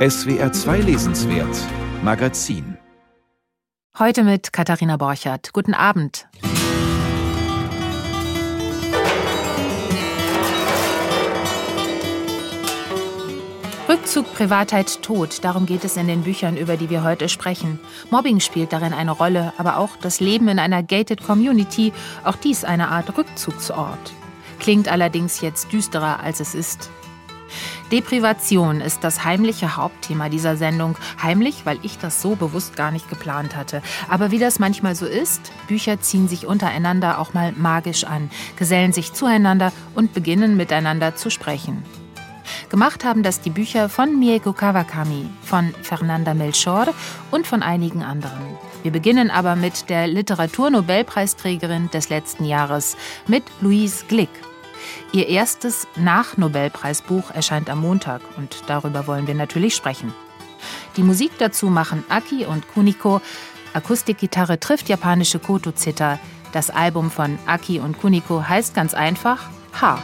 SWR 2 Lesenswert Magazin Heute mit Katharina Borchert. Guten Abend. Rückzug, Privatheit, Tod, darum geht es in den Büchern, über die wir heute sprechen. Mobbing spielt darin eine Rolle, aber auch das Leben in einer gated Community, auch dies eine Art Rückzugsort. Klingt allerdings jetzt düsterer, als es ist. Deprivation ist das heimliche Hauptthema dieser Sendung. Heimlich, weil ich das so bewusst gar nicht geplant hatte. Aber wie das manchmal so ist, Bücher ziehen sich untereinander auch mal magisch an, gesellen sich zueinander und beginnen miteinander zu sprechen. Gemacht haben das die Bücher von Mieko Kawakami, von Fernanda Melchor und von einigen anderen. Wir beginnen aber mit der Literaturnobelpreisträgerin des letzten Jahres, mit Louise Glick. Ihr erstes Nach-Nobelpreisbuch erscheint am Montag und darüber wollen wir natürlich sprechen. Die Musik dazu machen Aki und Kuniko. Akustikgitarre trifft japanische Koto-Zither. Das Album von Aki und Kuniko heißt ganz einfach H.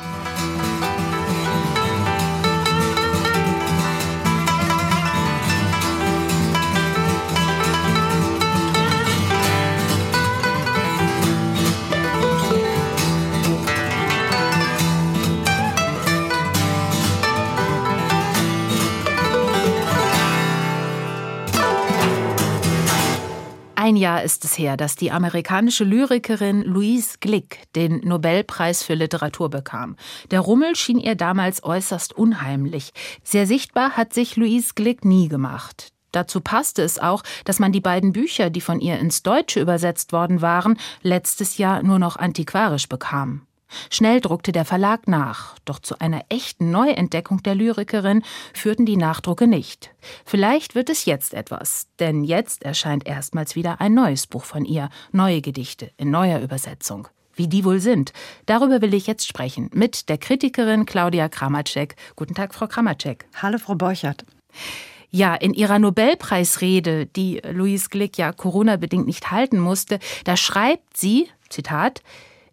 Ein Jahr ist es her, dass die amerikanische Lyrikerin Louise Glick den Nobelpreis für Literatur bekam. Der Rummel schien ihr damals äußerst unheimlich. Sehr sichtbar hat sich Louise Glick nie gemacht. Dazu passte es auch, dass man die beiden Bücher, die von ihr ins Deutsche übersetzt worden waren, letztes Jahr nur noch antiquarisch bekam. Schnell druckte der Verlag nach, doch zu einer echten Neuentdeckung der Lyrikerin führten die Nachdrucke nicht. Vielleicht wird es jetzt etwas, denn jetzt erscheint erstmals wieder ein neues Buch von ihr, neue Gedichte in neuer Übersetzung. Wie die wohl sind, darüber will ich jetzt sprechen mit der Kritikerin Claudia Kramacek. Guten Tag, Frau Kramacek. Hallo, Frau Borchert. Ja, in ihrer Nobelpreisrede, die Louise Glick ja Corona-bedingt nicht halten musste, da schreibt sie, Zitat,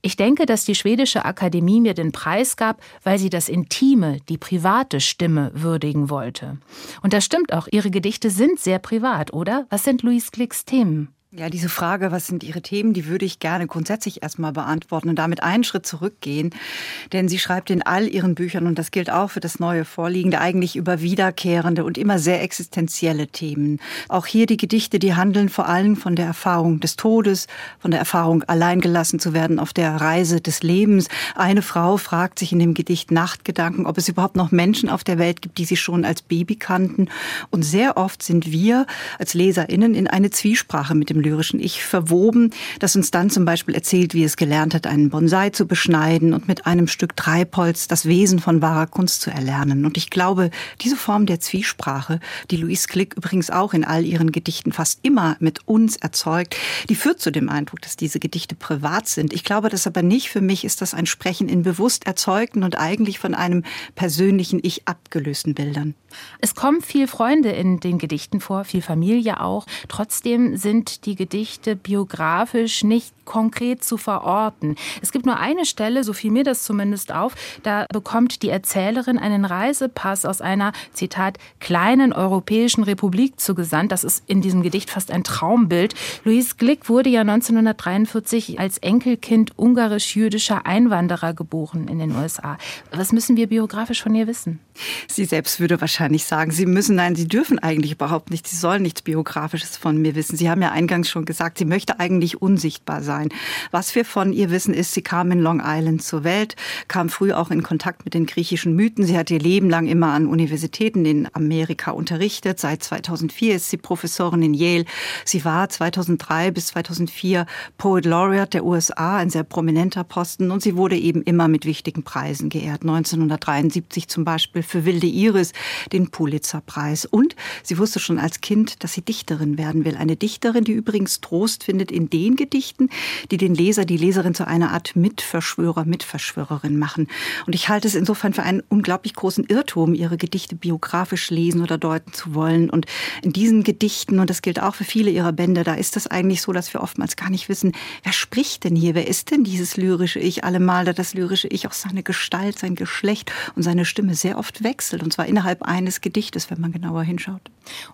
ich denke, dass die schwedische Akademie mir den Preis gab, weil sie das Intime, die private Stimme würdigen wollte. Und das stimmt auch, ihre Gedichte sind sehr privat, oder? Was sind Louise Glicks Themen? Ja, diese Frage, was sind Ihre Themen, die würde ich gerne grundsätzlich erstmal beantworten und damit einen Schritt zurückgehen. Denn sie schreibt in all ihren Büchern, und das gilt auch für das neue Vorliegende, eigentlich über wiederkehrende und immer sehr existenzielle Themen. Auch hier die Gedichte, die handeln vor allem von der Erfahrung des Todes, von der Erfahrung, alleingelassen zu werden auf der Reise des Lebens. Eine Frau fragt sich in dem Gedicht Nachtgedanken, ob es überhaupt noch Menschen auf der Welt gibt, die sie schon als Baby kannten. Und sehr oft sind wir als LeserInnen in eine Zwiesprache mit dem lyrischen Ich verwoben, das uns dann zum Beispiel erzählt, wie es gelernt hat, einen Bonsai zu beschneiden und mit einem Stück Treibholz das Wesen von wahrer Kunst zu erlernen. Und ich glaube, diese Form der Zwiesprache, die Louise Klick übrigens auch in all ihren Gedichten fast immer mit uns erzeugt, die führt zu dem Eindruck, dass diese Gedichte privat sind. Ich glaube das aber nicht. Für mich ist das ein Sprechen in bewusst erzeugten und eigentlich von einem persönlichen Ich abgelösten Bildern. Es kommen viel Freunde in den Gedichten vor, viel Familie auch. Trotzdem sind die Gedichte biografisch nicht konkret zu verorten. Es gibt nur eine Stelle, so fiel mir das zumindest auf, da bekommt die Erzählerin einen Reisepass aus einer, Zitat, kleinen europäischen Republik zugesandt. Das ist in diesem Gedicht fast ein Traumbild. Louise Glick wurde ja 1943 als Enkelkind ungarisch-jüdischer Einwanderer geboren in den USA. Was müssen wir biografisch von ihr wissen? Sie selbst würde wahrscheinlich sagen, Sie müssen, nein, Sie dürfen eigentlich überhaupt nicht, Sie sollen nichts Biografisches von mir wissen. Sie haben ja eingangs schon gesagt, sie möchte eigentlich unsichtbar sein. Was wir von ihr wissen, ist, sie kam in Long Island zur Welt, kam früh auch in Kontakt mit den griechischen Mythen. Sie hat ihr Leben lang immer an Universitäten in Amerika unterrichtet. Seit 2004 ist sie Professorin in Yale. Sie war 2003 bis 2004 Poet Laureate der USA, ein sehr prominenter Posten. Und sie wurde eben immer mit wichtigen Preisen geehrt. 1973 zum Beispiel für Wilde Iris den Pulitzerpreis. Und sie wusste schon als Kind, dass sie Dichterin werden will. Eine Dichterin, die übrigens übrigens Trost findet in den Gedichten, die den Leser, die Leserin zu einer Art Mitverschwörer, Mitverschwörerin machen. Und ich halte es insofern für einen unglaublich großen Irrtum, ihre Gedichte biografisch lesen oder deuten zu wollen. Und in diesen Gedichten, und das gilt auch für viele ihrer Bände, da ist das eigentlich so, dass wir oftmals gar nicht wissen, wer spricht denn hier? Wer ist denn dieses lyrische Ich? Allemal, da das lyrische Ich auch seine Gestalt, sein Geschlecht und seine Stimme sehr oft wechselt. Und zwar innerhalb eines Gedichtes, wenn man genauer hinschaut.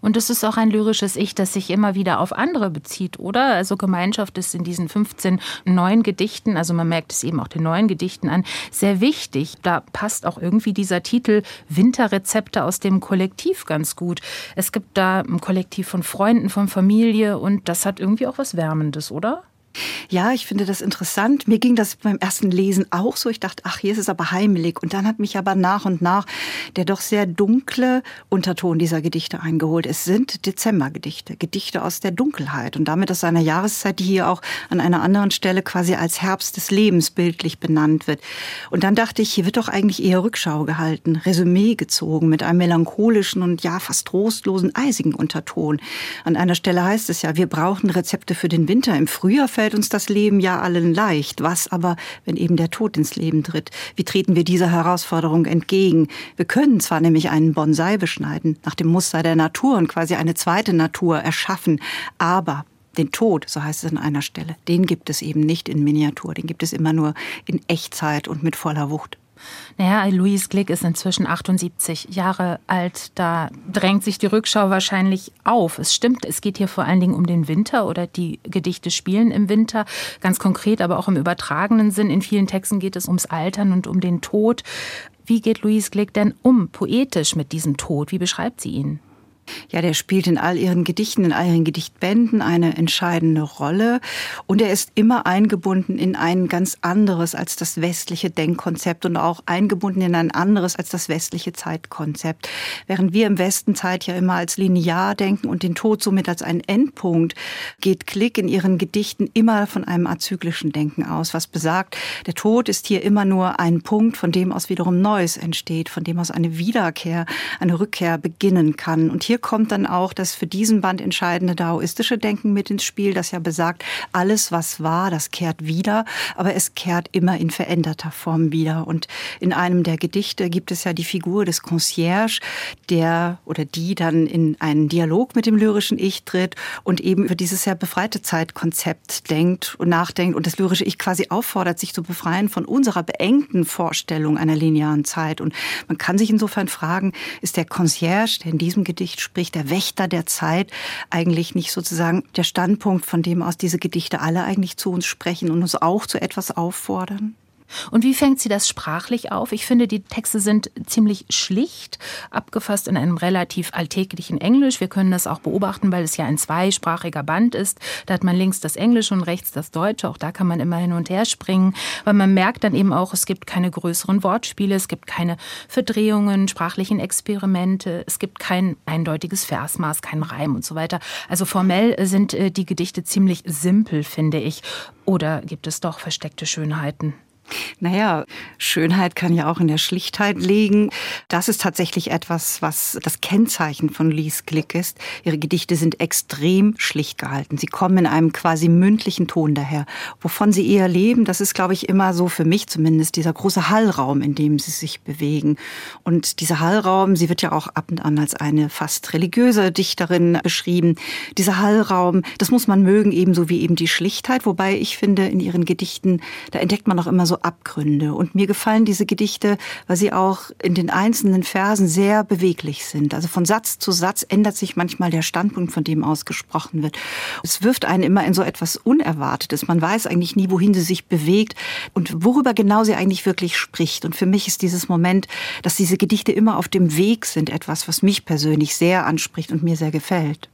Und es ist auch ein lyrisches Ich, das sich immer wieder auf andere bezieht, oder? Also Gemeinschaft ist in diesen 15 neuen Gedichten, also man merkt es eben auch den neuen Gedichten an, sehr wichtig. Da passt auch irgendwie dieser Titel Winterrezepte aus dem Kollektiv ganz gut. Es gibt da ein Kollektiv von Freunden, von Familie und das hat irgendwie auch was Wärmendes, oder? Ja, ich finde das interessant. Mir ging das beim ersten Lesen auch so. Ich dachte, ach, hier ist es aber heimelig. Und dann hat mich aber nach und nach der doch sehr dunkle Unterton dieser Gedichte eingeholt. Es sind Dezembergedichte, Gedichte aus der Dunkelheit und damit aus einer Jahreszeit, die hier auch an einer anderen Stelle quasi als Herbst des Lebens bildlich benannt wird. Und dann dachte ich, hier wird doch eigentlich eher Rückschau gehalten, Resümee gezogen mit einem melancholischen und ja fast trostlosen, eisigen Unterton. An einer Stelle heißt es ja, wir brauchen Rezepte für den Winter. Im Frühjahr fällt uns das Leben ja allen leicht. Was aber, wenn eben der Tod ins Leben tritt? Wie treten wir dieser Herausforderung entgegen? Wir können zwar nämlich einen Bonsai beschneiden, nach dem Muster der Natur und quasi eine zweite Natur erschaffen, aber den Tod, so heißt es an einer Stelle, den gibt es eben nicht in Miniatur, den gibt es immer nur in Echtzeit und mit voller Wucht. Naja, Louise Glick ist inzwischen 78 Jahre alt. Da drängt sich die Rückschau wahrscheinlich auf. Es stimmt, es geht hier vor allen Dingen um den Winter oder die Gedichte spielen im Winter. Ganz konkret, aber auch im übertragenen Sinn. In vielen Texten geht es ums Altern und um den Tod. Wie geht Louise Glick denn um, poetisch mit diesem Tod? Wie beschreibt sie ihn? Ja, der spielt in all ihren Gedichten, in all ihren Gedichtbänden eine entscheidende Rolle. Und er ist immer eingebunden in ein ganz anderes als das westliche Denkkonzept und auch eingebunden in ein anderes als das westliche Zeitkonzept. Während wir im Westen Zeit ja immer als linear denken und den Tod somit als einen Endpunkt, geht Klick in ihren Gedichten immer von einem azyklischen Denken aus, was besagt, der Tod ist hier immer nur ein Punkt, von dem aus wiederum Neues entsteht, von dem aus eine Wiederkehr, eine Rückkehr beginnen kann. Und hier kommt dann auch das für diesen Band entscheidende daoistische Denken mit ins Spiel, das ja besagt, alles, was war, das kehrt wieder, aber es kehrt immer in veränderter Form wieder. Und in einem der Gedichte gibt es ja die Figur des Concierge, der oder die dann in einen Dialog mit dem lyrischen Ich tritt und eben über dieses sehr befreite Zeitkonzept denkt und nachdenkt und das lyrische Ich quasi auffordert, sich zu befreien von unserer beengten Vorstellung einer linearen Zeit. Und man kann sich insofern fragen, ist der Concierge, der in diesem Gedicht sprich der Wächter der Zeit, eigentlich nicht sozusagen der Standpunkt, von dem aus diese Gedichte alle eigentlich zu uns sprechen und uns auch zu etwas auffordern? Und wie fängt sie das sprachlich auf? Ich finde, die Texte sind ziemlich schlicht, abgefasst in einem relativ alltäglichen Englisch. Wir können das auch beobachten, weil es ja ein zweisprachiger Band ist. Da hat man links das Englische und rechts das Deutsche. Auch da kann man immer hin und her springen. Weil man merkt dann eben auch, es gibt keine größeren Wortspiele, es gibt keine Verdrehungen, sprachlichen Experimente, es gibt kein eindeutiges Versmaß, kein Reim und so weiter. Also formell sind äh, die Gedichte ziemlich simpel, finde ich. Oder gibt es doch versteckte Schönheiten? Naja, Schönheit kann ja auch in der Schlichtheit liegen. Das ist tatsächlich etwas, was das Kennzeichen von Lies Glick ist. Ihre Gedichte sind extrem schlicht gehalten. Sie kommen in einem quasi mündlichen Ton daher. Wovon sie eher leben, das ist, glaube ich, immer so für mich zumindest dieser große Hallraum, in dem sie sich bewegen. Und dieser Hallraum, sie wird ja auch ab und an als eine fast religiöse Dichterin beschrieben. Dieser Hallraum, das muss man mögen, ebenso wie eben die Schlichtheit. Wobei ich finde, in ihren Gedichten, da entdeckt man auch immer so Abgründe. Und mir gefallen diese Gedichte, weil sie auch in den einzelnen Versen sehr beweglich sind. Also von Satz zu Satz ändert sich manchmal der Standpunkt, von dem aus gesprochen wird. Es wirft einen immer in so etwas Unerwartetes. Man weiß eigentlich nie, wohin sie sich bewegt und worüber genau sie eigentlich wirklich spricht. Und für mich ist dieses Moment, dass diese Gedichte immer auf dem Weg sind, etwas, was mich persönlich sehr anspricht und mir sehr gefällt.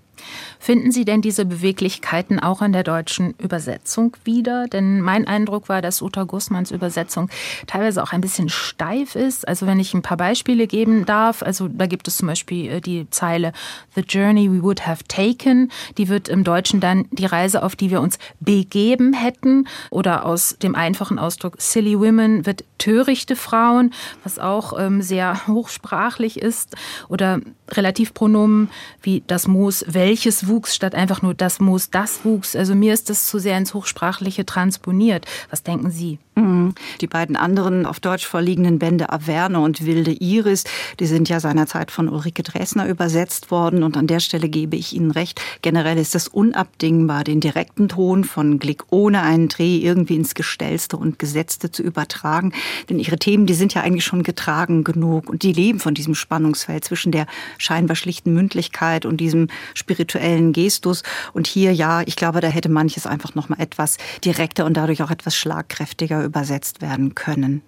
Finden Sie denn diese Beweglichkeiten auch in der deutschen Übersetzung wieder? Denn mein Eindruck war, dass Uta Gussmanns Übersetzung teilweise auch ein bisschen steif ist. Also wenn ich ein paar Beispiele geben darf, also da gibt es zum Beispiel äh, die Zeile The Journey We Would Have Taken, die wird im Deutschen dann die Reise, auf die wir uns begeben hätten. Oder aus dem einfachen Ausdruck Silly Women wird törichte Frauen, was auch ähm, sehr hochsprachlich ist. Oder Relativpronomen wie das Moos Welt welches wuchs statt einfach nur das muss, das wuchs. Also mir ist das zu sehr ins Hochsprachliche transponiert. Was denken Sie? Mhm. Die beiden anderen auf Deutsch vorliegenden Bände Averne und Wilde Iris, die sind ja seinerzeit von Ulrike Dresner übersetzt worden. Und an der Stelle gebe ich Ihnen recht. Generell ist es unabdingbar, den direkten Ton von Glick ohne einen Dreh irgendwie ins Gestellste und Gesetzte zu übertragen. Denn ihre Themen, die sind ja eigentlich schon getragen genug. Und die leben von diesem Spannungsfeld zwischen der scheinbar schlichten Mündlichkeit und diesem spirituellen Gestus. Und hier, ja, ich glaube, da hätte manches einfach noch mal etwas direkter und dadurch auch etwas schlagkräftiger übersetzt werden können.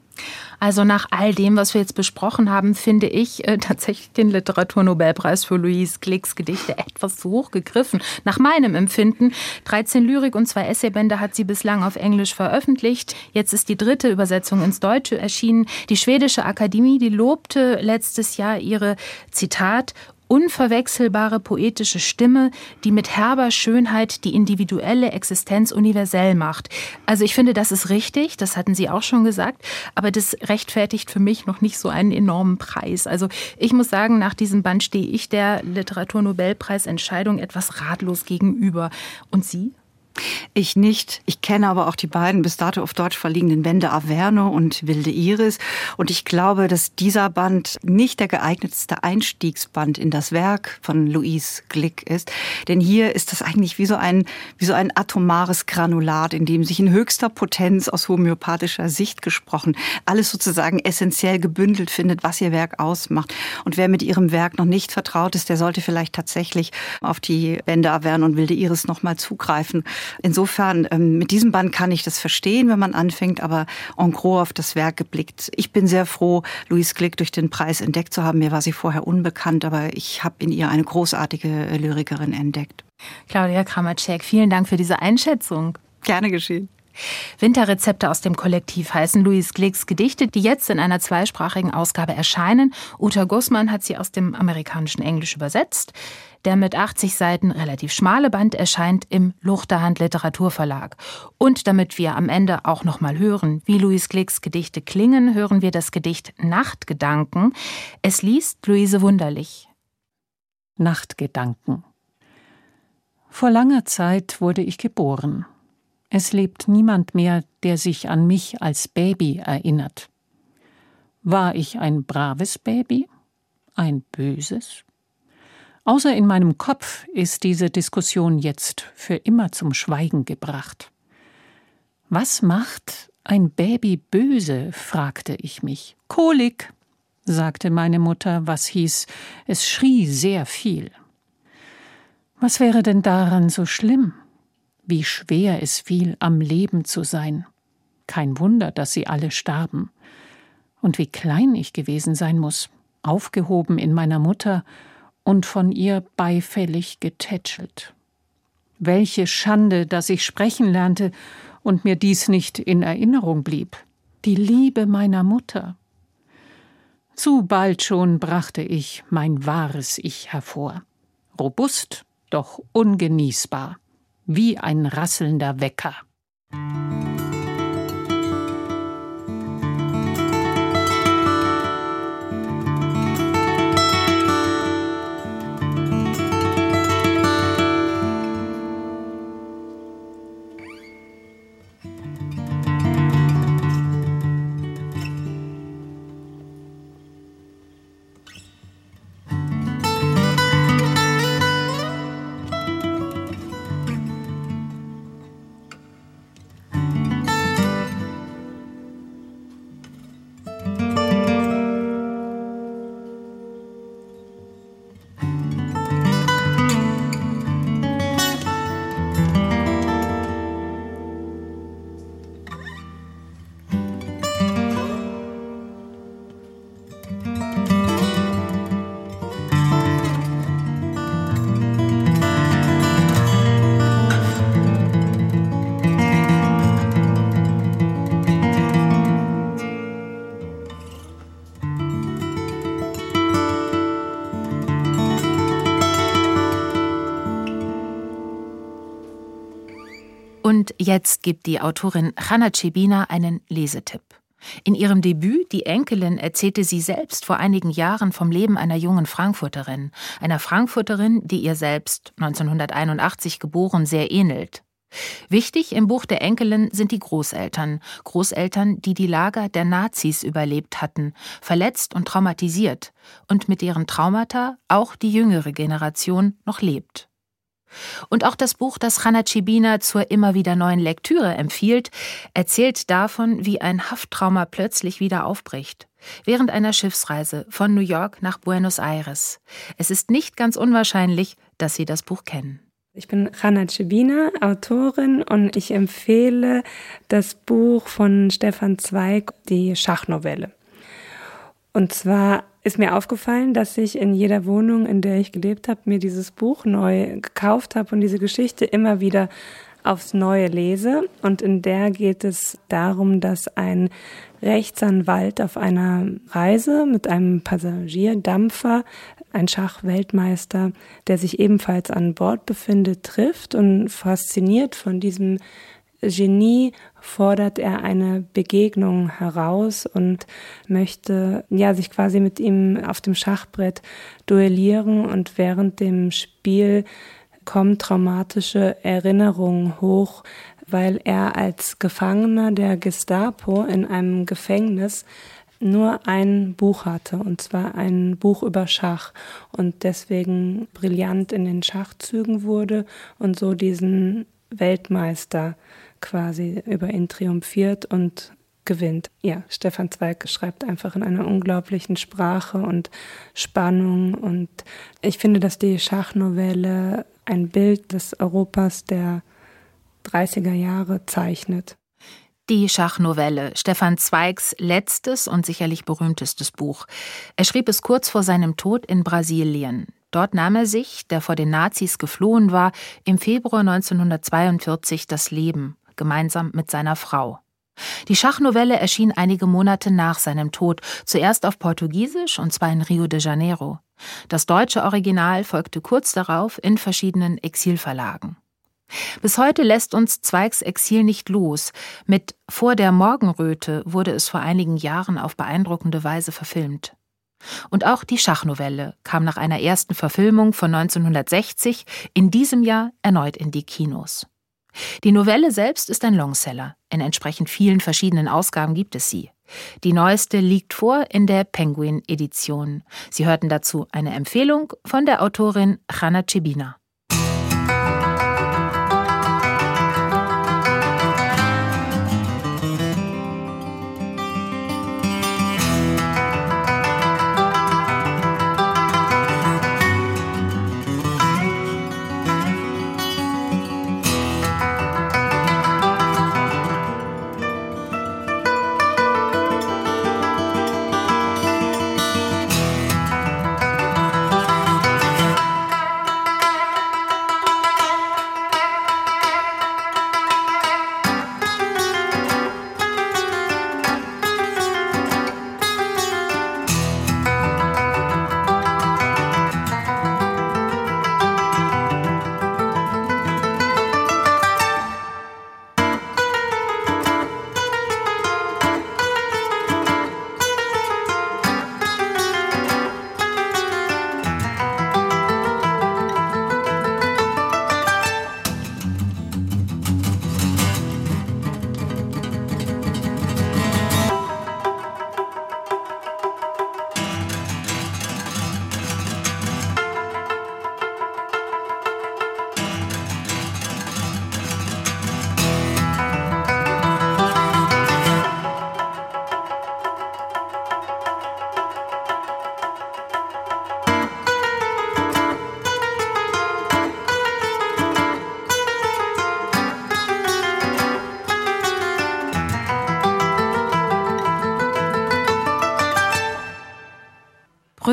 Also nach all dem, was wir jetzt besprochen haben, finde ich äh, tatsächlich den Literaturnobelpreis für Louise Glicks Gedichte etwas zu hoch gegriffen. Nach meinem Empfinden. 13 Lyrik und zwei Essaybände hat sie bislang auf Englisch veröffentlicht. Jetzt ist die dritte Übersetzung ins Deutsche erschienen. Die Schwedische Akademie, die lobte letztes Jahr ihre Zitat unverwechselbare poetische Stimme, die mit herber Schönheit die individuelle Existenz universell macht. Also ich finde, das ist richtig, das hatten Sie auch schon gesagt, aber das rechtfertigt für mich noch nicht so einen enormen Preis. Also ich muss sagen, nach diesem Band stehe ich der Literaturnobelpreisentscheidung etwas ratlos gegenüber. Und Sie? Ich nicht. Ich kenne aber auch die beiden bis dato auf Deutsch verliegenden Bände Averno und Wilde Iris. Und ich glaube, dass dieser Band nicht der geeignetste Einstiegsband in das Werk von Louise Glick ist. Denn hier ist das eigentlich wie so ein, wie so ein atomares Granulat, in dem sich in höchster Potenz aus homöopathischer Sicht gesprochen alles sozusagen essentiell gebündelt findet, was ihr Werk ausmacht. Und wer mit ihrem Werk noch nicht vertraut ist, der sollte vielleicht tatsächlich auf die Bände Averno und Wilde Iris nochmal zugreifen. Insofern, ähm, mit diesem Band kann ich das verstehen, wenn man anfängt, aber en gros auf das Werk geblickt. Ich bin sehr froh, Louise Glick durch den Preis entdeckt zu haben. Mir war sie vorher unbekannt, aber ich habe in ihr eine großartige äh, Lyrikerin entdeckt. Claudia Kramacek, vielen Dank für diese Einschätzung. Gerne geschehen. Winterrezepte aus dem Kollektiv heißen Louis Glicks Gedichte, die jetzt in einer zweisprachigen Ausgabe erscheinen. Uta Gussmann hat sie aus dem amerikanischen Englisch übersetzt. Der mit 80 Seiten relativ schmale Band erscheint im Luchterhand Literaturverlag. Und damit wir am Ende auch noch mal hören, wie Louis Glicks Gedichte klingen, hören wir das Gedicht Nachtgedanken. Es liest Luise Wunderlich. Nachtgedanken. Vor langer Zeit wurde ich geboren. Es lebt niemand mehr, der sich an mich als Baby erinnert. War ich ein braves Baby? Ein böses? Außer in meinem Kopf ist diese Diskussion jetzt für immer zum Schweigen gebracht. Was macht ein Baby böse? fragte ich mich. Kolik, sagte meine Mutter, was hieß, es schrie sehr viel. Was wäre denn daran so schlimm? wie schwer es fiel, am Leben zu sein. Kein Wunder, dass sie alle starben. Und wie klein ich gewesen sein muss, aufgehoben in meiner Mutter und von ihr beifällig getätschelt. Welche Schande, dass ich sprechen lernte und mir dies nicht in Erinnerung blieb. Die Liebe meiner Mutter. Zu bald schon brachte ich mein wahres Ich hervor. Robust, doch ungenießbar wie ein rasselnder Wecker. Und jetzt gibt die Autorin Hanna Cebina einen Lesetipp. In ihrem Debüt Die Enkelin erzählte sie selbst vor einigen Jahren vom Leben einer jungen Frankfurterin, einer Frankfurterin, die ihr selbst 1981 geboren sehr ähnelt. Wichtig im Buch der Enkelin sind die Großeltern, Großeltern, die die Lager der Nazis überlebt hatten, verletzt und traumatisiert und mit deren Traumata auch die jüngere Generation noch lebt. Und auch das Buch, das Hanna Chibina zur immer wieder neuen Lektüre empfiehlt, erzählt davon, wie ein Hafttrauma plötzlich wieder aufbricht. Während einer Schiffsreise von New York nach Buenos Aires. Es ist nicht ganz unwahrscheinlich, dass Sie das Buch kennen. Ich bin Rana Cebina, Autorin, und ich empfehle das Buch von Stefan Zweig, die Schachnovelle. Und zwar ist mir aufgefallen, dass ich in jeder Wohnung, in der ich gelebt habe, mir dieses Buch neu gekauft habe und diese Geschichte immer wieder aufs Neue lese. Und in der geht es darum, dass ein Rechtsanwalt auf einer Reise mit einem Passagierdampfer ein Schachweltmeister, der sich ebenfalls an Bord befindet, trifft und fasziniert von diesem Genie fordert er eine Begegnung heraus und möchte ja sich quasi mit ihm auf dem Schachbrett duellieren und während dem Spiel kommen traumatische Erinnerungen hoch, weil er als Gefangener der Gestapo in einem Gefängnis nur ein Buch hatte, und zwar ein Buch über Schach und deswegen brillant in den Schachzügen wurde und so diesen Weltmeister quasi über ihn triumphiert und gewinnt. Ja, Stefan Zweig schreibt einfach in einer unglaublichen Sprache und Spannung und ich finde, dass die Schachnovelle ein Bild des Europas der 30er Jahre zeichnet. Die Schachnovelle, Stefan Zweigs letztes und sicherlich berühmtestes Buch. Er schrieb es kurz vor seinem Tod in Brasilien. Dort nahm er sich, der vor den Nazis geflohen war, im Februar 1942 das Leben, gemeinsam mit seiner Frau. Die Schachnovelle erschien einige Monate nach seinem Tod, zuerst auf Portugiesisch und zwar in Rio de Janeiro. Das deutsche Original folgte kurz darauf in verschiedenen Exilverlagen. Bis heute lässt uns Zweigs Exil nicht los. Mit Vor der Morgenröte wurde es vor einigen Jahren auf beeindruckende Weise verfilmt. Und auch die Schachnovelle kam nach einer ersten Verfilmung von 1960 in diesem Jahr erneut in die Kinos. Die Novelle selbst ist ein Longseller. In entsprechend vielen verschiedenen Ausgaben gibt es sie. Die neueste liegt vor in der Penguin-Edition. Sie hörten dazu eine Empfehlung von der Autorin Hanna Cebina.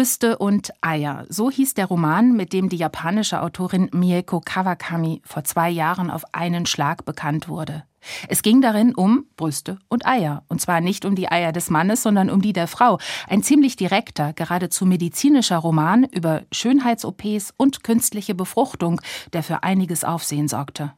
Brüste und Eier. So hieß der Roman, mit dem die japanische Autorin Mieko Kawakami vor zwei Jahren auf einen Schlag bekannt wurde. Es ging darin um Brüste und Eier. Und zwar nicht um die Eier des Mannes, sondern um die der Frau. Ein ziemlich direkter, geradezu medizinischer Roman über Schönheits-OPs und künstliche Befruchtung, der für einiges Aufsehen sorgte.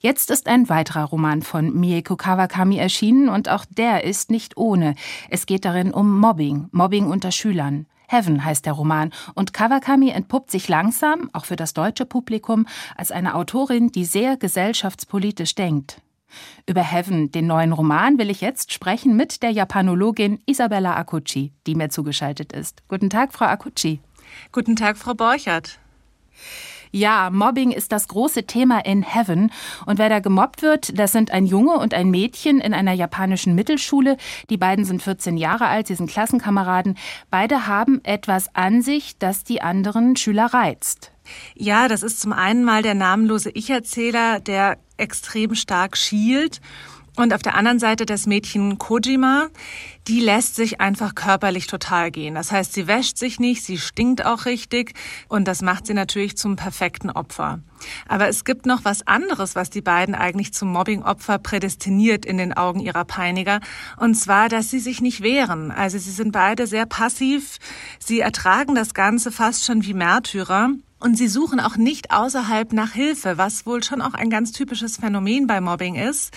Jetzt ist ein weiterer Roman von Mieko Kawakami erschienen und auch der ist nicht ohne. Es geht darin um Mobbing, Mobbing unter Schülern. Heaven heißt der Roman und Kawakami entpuppt sich langsam, auch für das deutsche Publikum, als eine Autorin, die sehr gesellschaftspolitisch denkt. Über Heaven, den neuen Roman, will ich jetzt sprechen mit der Japanologin Isabella Akuchi, die mir zugeschaltet ist. Guten Tag, Frau Akuchi. Guten Tag, Frau Borchert. Ja, Mobbing ist das große Thema in Heaven. Und wer da gemobbt wird, das sind ein Junge und ein Mädchen in einer japanischen Mittelschule. Die beiden sind 14 Jahre alt, sie sind Klassenkameraden. Beide haben etwas an sich, das die anderen Schüler reizt. Ja, das ist zum einen mal der namenlose Ich-Erzähler, der extrem stark schielt und auf der anderen Seite das Mädchen Kojima, die lässt sich einfach körperlich total gehen. Das heißt, sie wäscht sich nicht, sie stinkt auch richtig und das macht sie natürlich zum perfekten Opfer. Aber es gibt noch was anderes, was die beiden eigentlich zum Mobbing-Opfer prädestiniert in den Augen ihrer Peiniger. Und zwar, dass sie sich nicht wehren. Also sie sind beide sehr passiv. Sie ertragen das Ganze fast schon wie Märtyrer. Und sie suchen auch nicht außerhalb nach Hilfe, was wohl schon auch ein ganz typisches Phänomen bei Mobbing ist.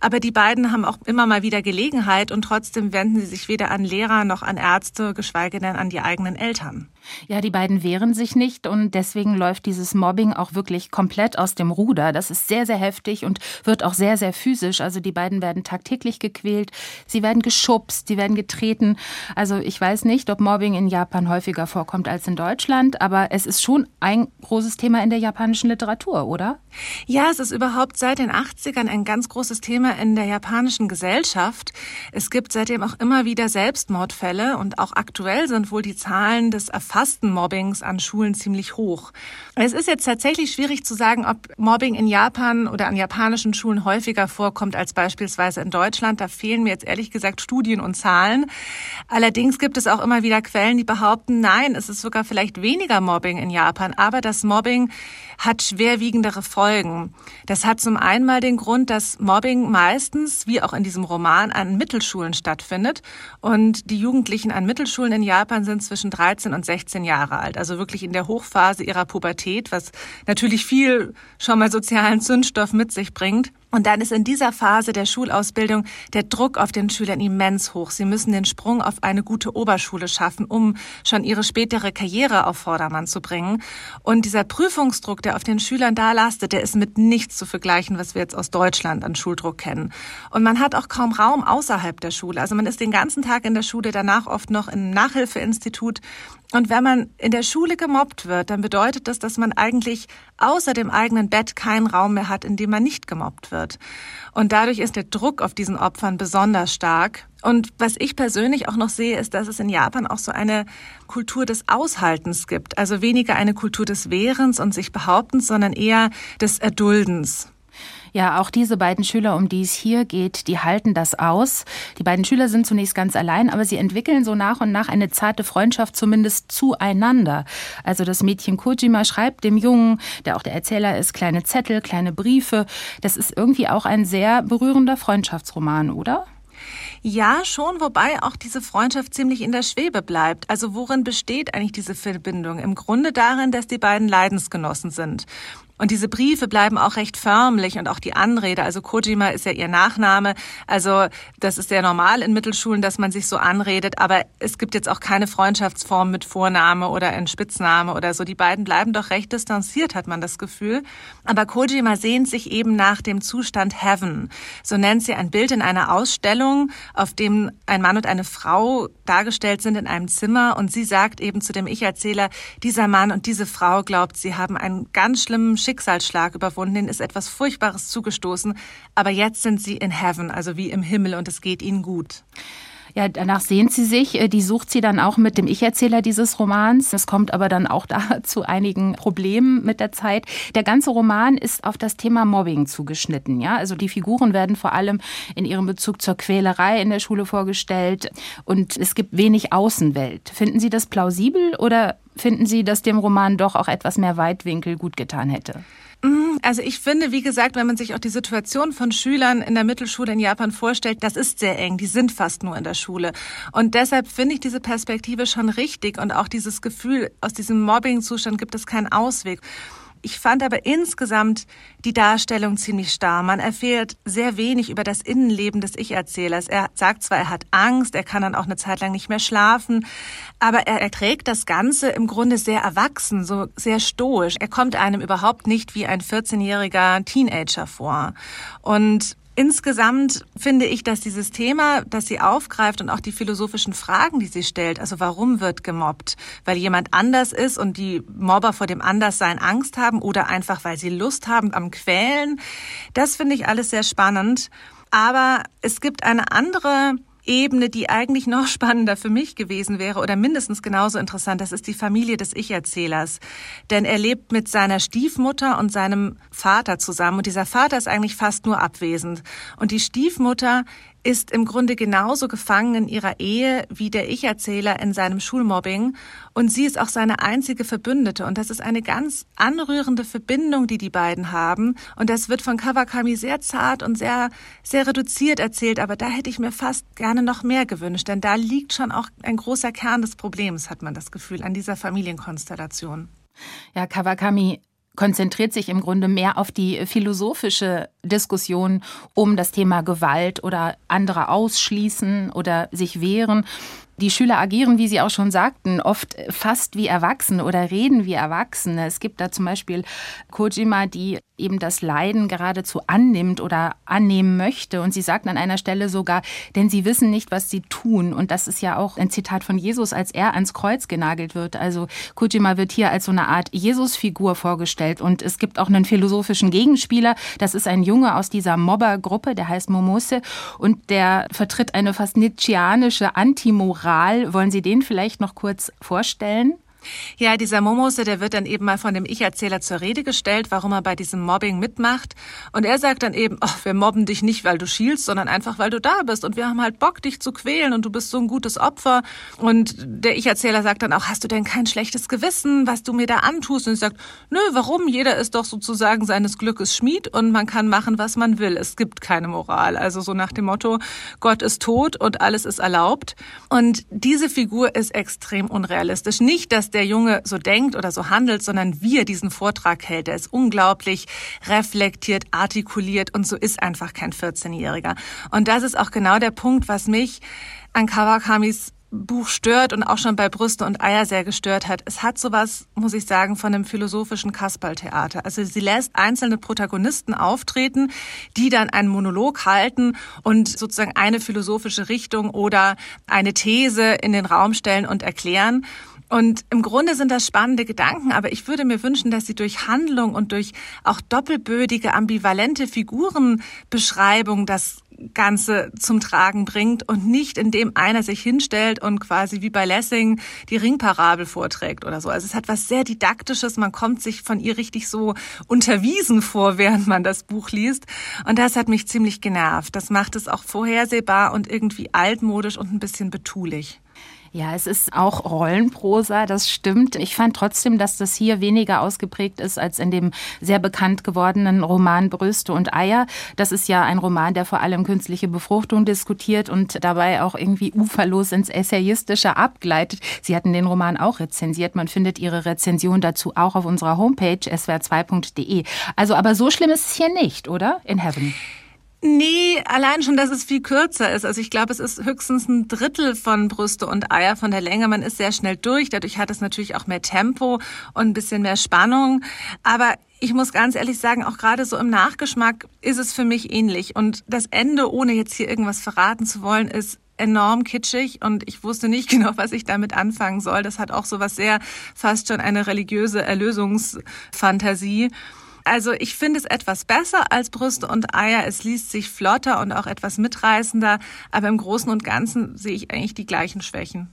Aber die beiden haben auch immer mal wieder Gelegenheit und trotzdem wenden sie sich weder an Lehrer noch an Ärzte, geschweige denn an die eigenen Eltern. Ja, die beiden wehren sich nicht und deswegen läuft dieses Mobbing auch wirklich komplett aus dem Ruder. Das ist sehr, sehr heftig und wird auch sehr, sehr physisch. Also die beiden werden tagtäglich gequält, sie werden geschubst, sie werden getreten. Also ich weiß nicht, ob Mobbing in Japan häufiger vorkommt als in Deutschland, aber es ist schon ein großes Thema in der japanischen Literatur, oder? Ja, es ist überhaupt seit den 80ern ein ganz großes Thema in der japanischen Gesellschaft. Es gibt seitdem auch immer wieder Selbstmordfälle und auch aktuell sind wohl die Zahlen des Erfahrens Mobbings an Schulen ziemlich hoch. Es ist jetzt tatsächlich schwierig zu sagen, ob Mobbing in Japan oder an japanischen Schulen häufiger vorkommt als beispielsweise in Deutschland. Da fehlen mir jetzt ehrlich gesagt Studien und Zahlen. Allerdings gibt es auch immer wieder Quellen, die behaupten, nein, es ist sogar vielleicht weniger Mobbing in Japan, aber das Mobbing hat schwerwiegendere Folgen. Das hat zum einen mal den Grund, dass Mobbing meistens, wie auch in diesem Roman, an Mittelschulen stattfindet. Und die Jugendlichen an Mittelschulen in Japan sind zwischen 13 und 16 16 Jahre alt, also wirklich in der Hochphase ihrer Pubertät, was natürlich viel schon mal sozialen Zündstoff mit sich bringt. Und dann ist in dieser Phase der Schulausbildung der Druck auf den Schülern immens hoch. Sie müssen den Sprung auf eine gute Oberschule schaffen, um schon ihre spätere Karriere auf Vordermann zu bringen. Und dieser Prüfungsdruck, der auf den Schülern da lastet, der ist mit nichts zu vergleichen, was wir jetzt aus Deutschland an Schuldruck kennen. Und man hat auch kaum Raum außerhalb der Schule. Also man ist den ganzen Tag in der Schule, danach oft noch im Nachhilfeinstitut. Und wenn man in der Schule gemobbt wird, dann bedeutet das, dass man eigentlich außer dem eigenen Bett keinen Raum mehr hat, in dem man nicht gemobbt wird. Und dadurch ist der Druck auf diesen Opfern besonders stark. Und was ich persönlich auch noch sehe, ist, dass es in Japan auch so eine Kultur des Aushaltens gibt. Also weniger eine Kultur des Wehrens und sich Behauptens, sondern eher des Erduldens. Ja, auch diese beiden Schüler, um die es hier geht, die halten das aus. Die beiden Schüler sind zunächst ganz allein, aber sie entwickeln so nach und nach eine zarte Freundschaft zumindest zueinander. Also das Mädchen Kojima schreibt dem Jungen, der auch der Erzähler ist, kleine Zettel, kleine Briefe. Das ist irgendwie auch ein sehr berührender Freundschaftsroman, oder? Ja, schon, wobei auch diese Freundschaft ziemlich in der Schwebe bleibt. Also worin besteht eigentlich diese Verbindung? Im Grunde darin, dass die beiden Leidensgenossen sind. Und diese Briefe bleiben auch recht förmlich und auch die Anrede. Also Kojima ist ja ihr Nachname. Also das ist sehr normal in Mittelschulen, dass man sich so anredet. Aber es gibt jetzt auch keine Freundschaftsform mit Vorname oder in Spitzname oder so. Die beiden bleiben doch recht distanziert, hat man das Gefühl. Aber Kojima sehnt sich eben nach dem Zustand Heaven. So nennt sie ein Bild in einer Ausstellung, auf dem ein Mann und eine Frau dargestellt sind in einem Zimmer. Und sie sagt eben zu dem Ich-Erzähler, dieser Mann und diese Frau glaubt, sie haben einen ganz schlimmen Schicksalsschlag überwunden, ihnen ist etwas Furchtbares zugestoßen, aber jetzt sind sie in Heaven, also wie im Himmel und es geht ihnen gut. Ja, danach sehnt sie sich. Äh, die sucht sie dann auch mit dem Ich-Erzähler dieses Romans. Das kommt aber dann auch da zu einigen Problemen mit der Zeit. Der ganze Roman ist auf das Thema Mobbing zugeschnitten. Ja, also die Figuren werden vor allem in ihrem Bezug zur Quälerei in der Schule vorgestellt und es gibt wenig Außenwelt. Finden Sie das plausibel oder finden Sie, dass dem Roman doch auch etwas mehr Weitwinkel gut getan hätte? Mm, also ich finde, wie gesagt, wenn man sich auch die Situation von Schülern in der Mittelschule in Japan vorstellt, das ist sehr eng. Die sind fast nur in der Schule. Und deshalb finde ich diese Perspektive schon richtig und auch dieses Gefühl, aus diesem Mobbing-Zustand gibt es keinen Ausweg. Ich fand aber insgesamt die Darstellung ziemlich starr. Man erfährt sehr wenig über das Innenleben des Ich-Erzählers. Er sagt zwar, er hat Angst, er kann dann auch eine Zeit lang nicht mehr schlafen, aber er erträgt das Ganze im Grunde sehr erwachsen, so sehr stoisch. Er kommt einem überhaupt nicht wie ein 14-jähriger Teenager vor. Und Insgesamt finde ich, dass dieses Thema, das sie aufgreift und auch die philosophischen Fragen, die sie stellt, also warum wird gemobbt? Weil jemand anders ist und die Mobber vor dem Anderssein Angst haben oder einfach weil sie Lust haben am Quälen, das finde ich alles sehr spannend. Aber es gibt eine andere Ebene, die eigentlich noch spannender für mich gewesen wäre oder mindestens genauso interessant, das ist die Familie des Ich-Erzählers. Denn er lebt mit seiner Stiefmutter und seinem Vater zusammen und dieser Vater ist eigentlich fast nur abwesend. Und die Stiefmutter ist im Grunde genauso gefangen in ihrer Ehe wie der Ich-Erzähler in seinem Schulmobbing. Und sie ist auch seine einzige Verbündete. Und das ist eine ganz anrührende Verbindung, die die beiden haben. Und das wird von Kawakami sehr zart und sehr sehr reduziert erzählt, aber da hätte ich mir fast gerne noch mehr gewünscht, denn da liegt schon auch ein großer Kern des Problems, hat man das Gefühl an dieser Familienkonstellation. Ja, Kawakami konzentriert sich im Grunde mehr auf die philosophische Diskussion um das Thema Gewalt oder andere ausschließen oder sich wehren. Die Schüler agieren, wie Sie auch schon sagten, oft fast wie Erwachsene oder reden wie Erwachsene. Es gibt da zum Beispiel Kojima, die eben das Leiden geradezu annimmt oder annehmen möchte. Und sie sagt an einer Stelle sogar, denn sie wissen nicht, was sie tun. Und das ist ja auch ein Zitat von Jesus, als er ans Kreuz genagelt wird. Also Kojima wird hier als so eine Art Jesus-Figur vorgestellt. Und es gibt auch einen philosophischen Gegenspieler. Das ist ein Junge aus dieser Mobbergruppe, der heißt Momose. Und der vertritt eine fast nietzscheanische Antimoral Moral. Wollen Sie den vielleicht noch kurz vorstellen? Ja, dieser Momose, der wird dann eben mal von dem Ich-Erzähler zur Rede gestellt, warum er bei diesem Mobbing mitmacht. Und er sagt dann eben, ach, wir mobben dich nicht, weil du schielst, sondern einfach, weil du da bist. Und wir haben halt Bock, dich zu quälen und du bist so ein gutes Opfer. Und der Ich-Erzähler sagt dann auch, hast du denn kein schlechtes Gewissen, was du mir da antust? Und ich sagt, nö, warum? Jeder ist doch sozusagen seines Glückes Schmied und man kann machen, was man will. Es gibt keine Moral. Also so nach dem Motto, Gott ist tot und alles ist erlaubt. Und diese Figur ist extrem unrealistisch. Nicht, dass der Junge so denkt oder so handelt, sondern wie er diesen Vortrag hält. Er ist unglaublich reflektiert, artikuliert und so ist einfach kein 14-Jähriger. Und das ist auch genau der Punkt, was mich an Kawakamis Buch stört und auch schon bei Brüste und Eier sehr gestört hat. Es hat sowas, muss ich sagen, von einem philosophischen Kasperltheater. Also sie lässt einzelne Protagonisten auftreten, die dann einen Monolog halten und sozusagen eine philosophische Richtung oder eine These in den Raum stellen und erklären. Und im Grunde sind das spannende Gedanken, aber ich würde mir wünschen, dass sie durch Handlung und durch auch doppelbödige, ambivalente Figurenbeschreibung das Ganze zum Tragen bringt und nicht indem einer sich hinstellt und quasi wie bei Lessing die Ringparabel vorträgt oder so. Also es hat was sehr Didaktisches, man kommt sich von ihr richtig so unterwiesen vor, während man das Buch liest. Und das hat mich ziemlich genervt. Das macht es auch vorhersehbar und irgendwie altmodisch und ein bisschen betulich. Ja, es ist auch Rollenprosa, das stimmt. Ich fand trotzdem, dass das hier weniger ausgeprägt ist als in dem sehr bekannt gewordenen Roman Brüste und Eier. Das ist ja ein Roman, der vor allem künstliche Befruchtung diskutiert und dabei auch irgendwie uferlos ins Essayistische abgleitet. Sie hatten den Roman auch rezensiert. Man findet Ihre Rezension dazu auch auf unserer Homepage swr2.de. Also, aber so schlimm ist es hier nicht, oder? In Heaven. Nee, allein schon, dass es viel kürzer ist. Also ich glaube, es ist höchstens ein Drittel von Brüste und Eier von der Länge. Man ist sehr schnell durch. Dadurch hat es natürlich auch mehr Tempo und ein bisschen mehr Spannung. Aber ich muss ganz ehrlich sagen, auch gerade so im Nachgeschmack ist es für mich ähnlich. Und das Ende, ohne jetzt hier irgendwas verraten zu wollen, ist enorm kitschig und ich wusste nicht genau, was ich damit anfangen soll. Das hat auch so was sehr fast schon eine religiöse Erlösungsfantasie. Also ich finde es etwas besser als Brüste und Eier. Es liest sich flotter und auch etwas mitreißender, aber im Großen und Ganzen sehe ich eigentlich die gleichen Schwächen.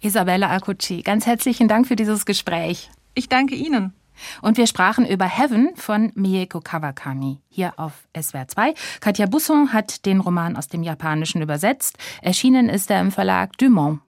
Isabella Alcucci, ganz herzlichen Dank für dieses Gespräch. Ich danke Ihnen. Und wir sprachen über Heaven von Mieko Kawakami hier auf SWR 2. Katja Busson hat den Roman aus dem Japanischen übersetzt. Erschienen ist er im Verlag Dumont.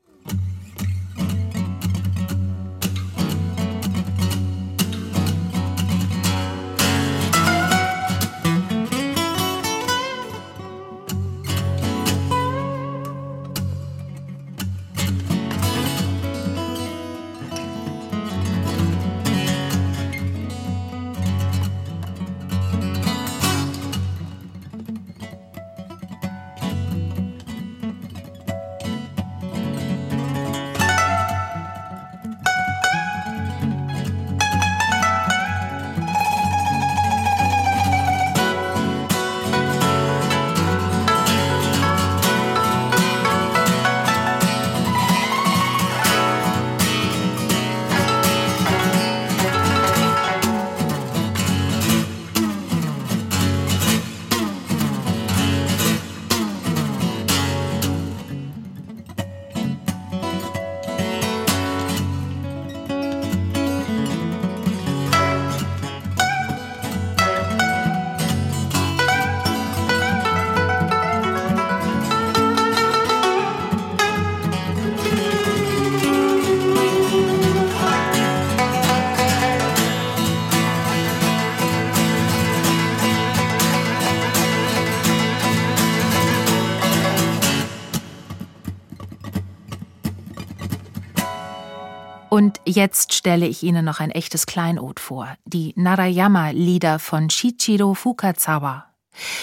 Und jetzt stelle ich Ihnen noch ein echtes Kleinod vor, die Narayama-Lieder von Shichiro Fukazawa.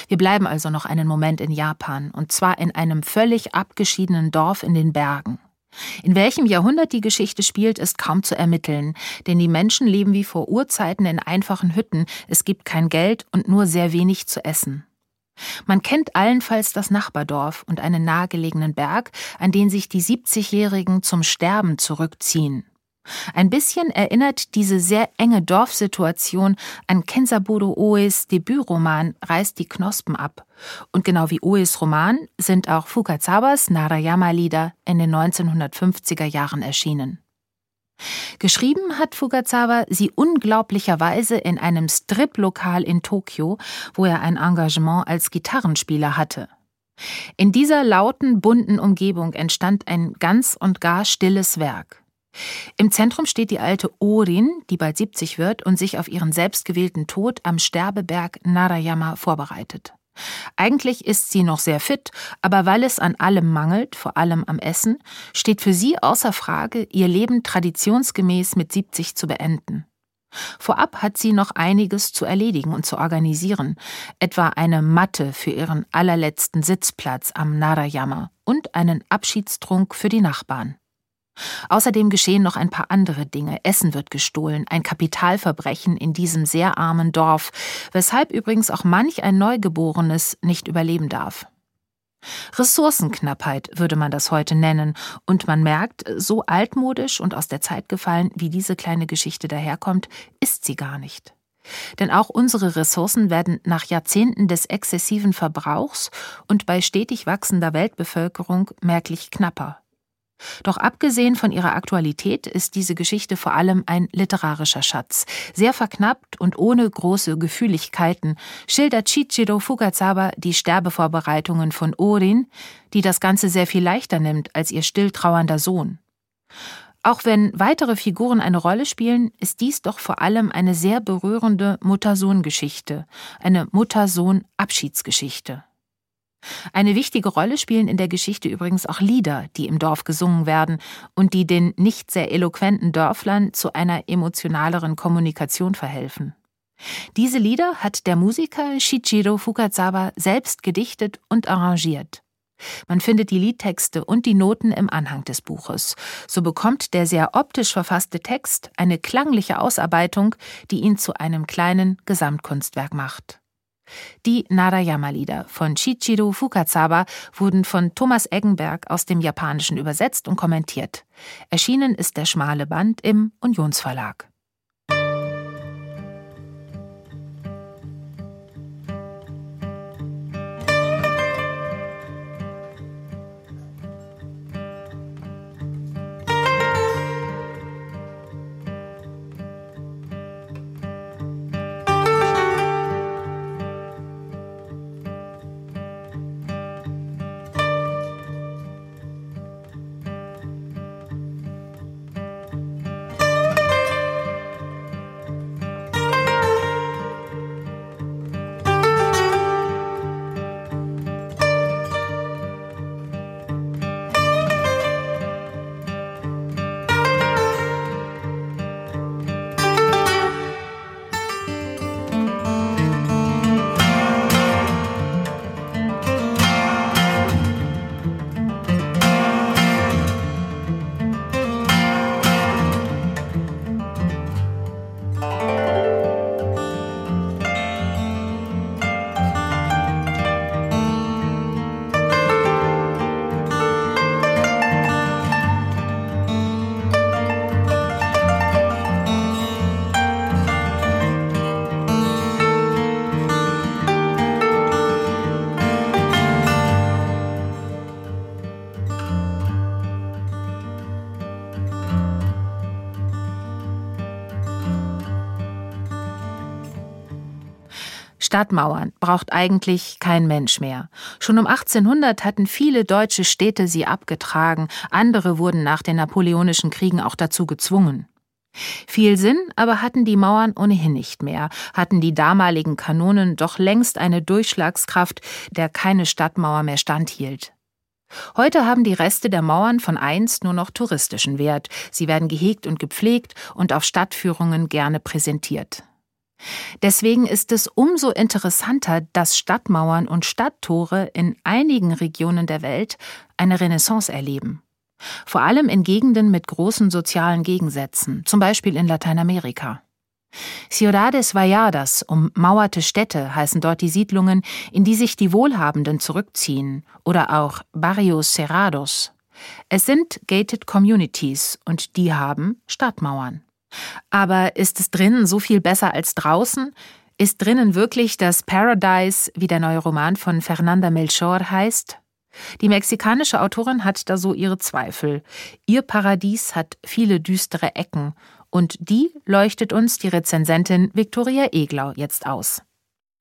Wir bleiben also noch einen Moment in Japan, und zwar in einem völlig abgeschiedenen Dorf in den Bergen. In welchem Jahrhundert die Geschichte spielt, ist kaum zu ermitteln, denn die Menschen leben wie vor Urzeiten in einfachen Hütten, es gibt kein Geld und nur sehr wenig zu essen. Man kennt allenfalls das Nachbardorf und einen nahegelegenen Berg, an den sich die 70-Jährigen zum Sterben zurückziehen. Ein bisschen erinnert diese sehr enge Dorfsituation an Kensaburo Oes Debütroman Reißt die Knospen ab. Und genau wie Oes Roman sind auch Fukazawas Narayama-Lieder in den 1950er Jahren erschienen. Geschrieben hat Fukazawa sie unglaublicherweise in einem Strip-Lokal in Tokio, wo er ein Engagement als Gitarrenspieler hatte. In dieser lauten, bunten Umgebung entstand ein ganz und gar stilles Werk. Im Zentrum steht die alte Orin, die bald 70 wird und sich auf ihren selbstgewählten Tod am Sterbeberg Narayama vorbereitet. Eigentlich ist sie noch sehr fit, aber weil es an allem mangelt, vor allem am Essen, steht für sie außer Frage, ihr Leben traditionsgemäß mit 70 zu beenden. Vorab hat sie noch einiges zu erledigen und zu organisieren, etwa eine Matte für ihren allerletzten Sitzplatz am Narayama und einen Abschiedstrunk für die Nachbarn. Außerdem geschehen noch ein paar andere Dinge. Essen wird gestohlen, ein Kapitalverbrechen in diesem sehr armen Dorf, weshalb übrigens auch manch ein Neugeborenes nicht überleben darf. Ressourcenknappheit würde man das heute nennen, und man merkt, so altmodisch und aus der Zeit gefallen, wie diese kleine Geschichte daherkommt, ist sie gar nicht. Denn auch unsere Ressourcen werden nach Jahrzehnten des exzessiven Verbrauchs und bei stetig wachsender Weltbevölkerung merklich knapper. Doch abgesehen von ihrer Aktualität ist diese Geschichte vor allem ein literarischer Schatz. Sehr verknappt und ohne große Gefühligkeiten schildert Chichiro Fukazawa die Sterbevorbereitungen von Orin, die das Ganze sehr viel leichter nimmt als ihr still trauernder Sohn. Auch wenn weitere Figuren eine Rolle spielen, ist dies doch vor allem eine sehr berührende Mutter-Sohn-Geschichte, eine Mutter-Sohn-Abschiedsgeschichte. Eine wichtige Rolle spielen in der Geschichte übrigens auch Lieder, die im Dorf gesungen werden und die den nicht sehr eloquenten Dörflern zu einer emotionaleren Kommunikation verhelfen. Diese Lieder hat der Musiker Shichiro Fukazawa selbst gedichtet und arrangiert. Man findet die Liedtexte und die Noten im Anhang des Buches. So bekommt der sehr optisch verfasste Text eine klangliche Ausarbeitung, die ihn zu einem kleinen Gesamtkunstwerk macht. Die Narayama-Lieder von Shichiro Fukazawa wurden von Thomas Eggenberg aus dem Japanischen übersetzt und kommentiert. Erschienen ist der schmale Band im Unionsverlag. Stadtmauern braucht eigentlich kein Mensch mehr. Schon um 1800 hatten viele deutsche Städte sie abgetragen, andere wurden nach den napoleonischen Kriegen auch dazu gezwungen. Viel Sinn aber hatten die Mauern ohnehin nicht mehr, hatten die damaligen Kanonen doch längst eine Durchschlagskraft, der keine Stadtmauer mehr standhielt. Heute haben die Reste der Mauern von einst nur noch touristischen Wert. Sie werden gehegt und gepflegt und auf Stadtführungen gerne präsentiert. Deswegen ist es umso interessanter, dass Stadtmauern und Stadttore in einigen Regionen der Welt eine Renaissance erleben. Vor allem in Gegenden mit großen sozialen Gegensätzen, zum Beispiel in Lateinamerika. Ciudades Valladas, ummauerte Städte, heißen dort die Siedlungen, in die sich die Wohlhabenden zurückziehen, oder auch Barrios Cerrados. Es sind gated communities und die haben Stadtmauern. Aber ist es drinnen so viel besser als draußen? Ist drinnen wirklich das Paradise, wie der neue Roman von Fernanda Melchor heißt? Die mexikanische Autorin hat da so ihre Zweifel. Ihr Paradies hat viele düstere Ecken und die leuchtet uns die Rezensentin Viktoria Eglau jetzt aus.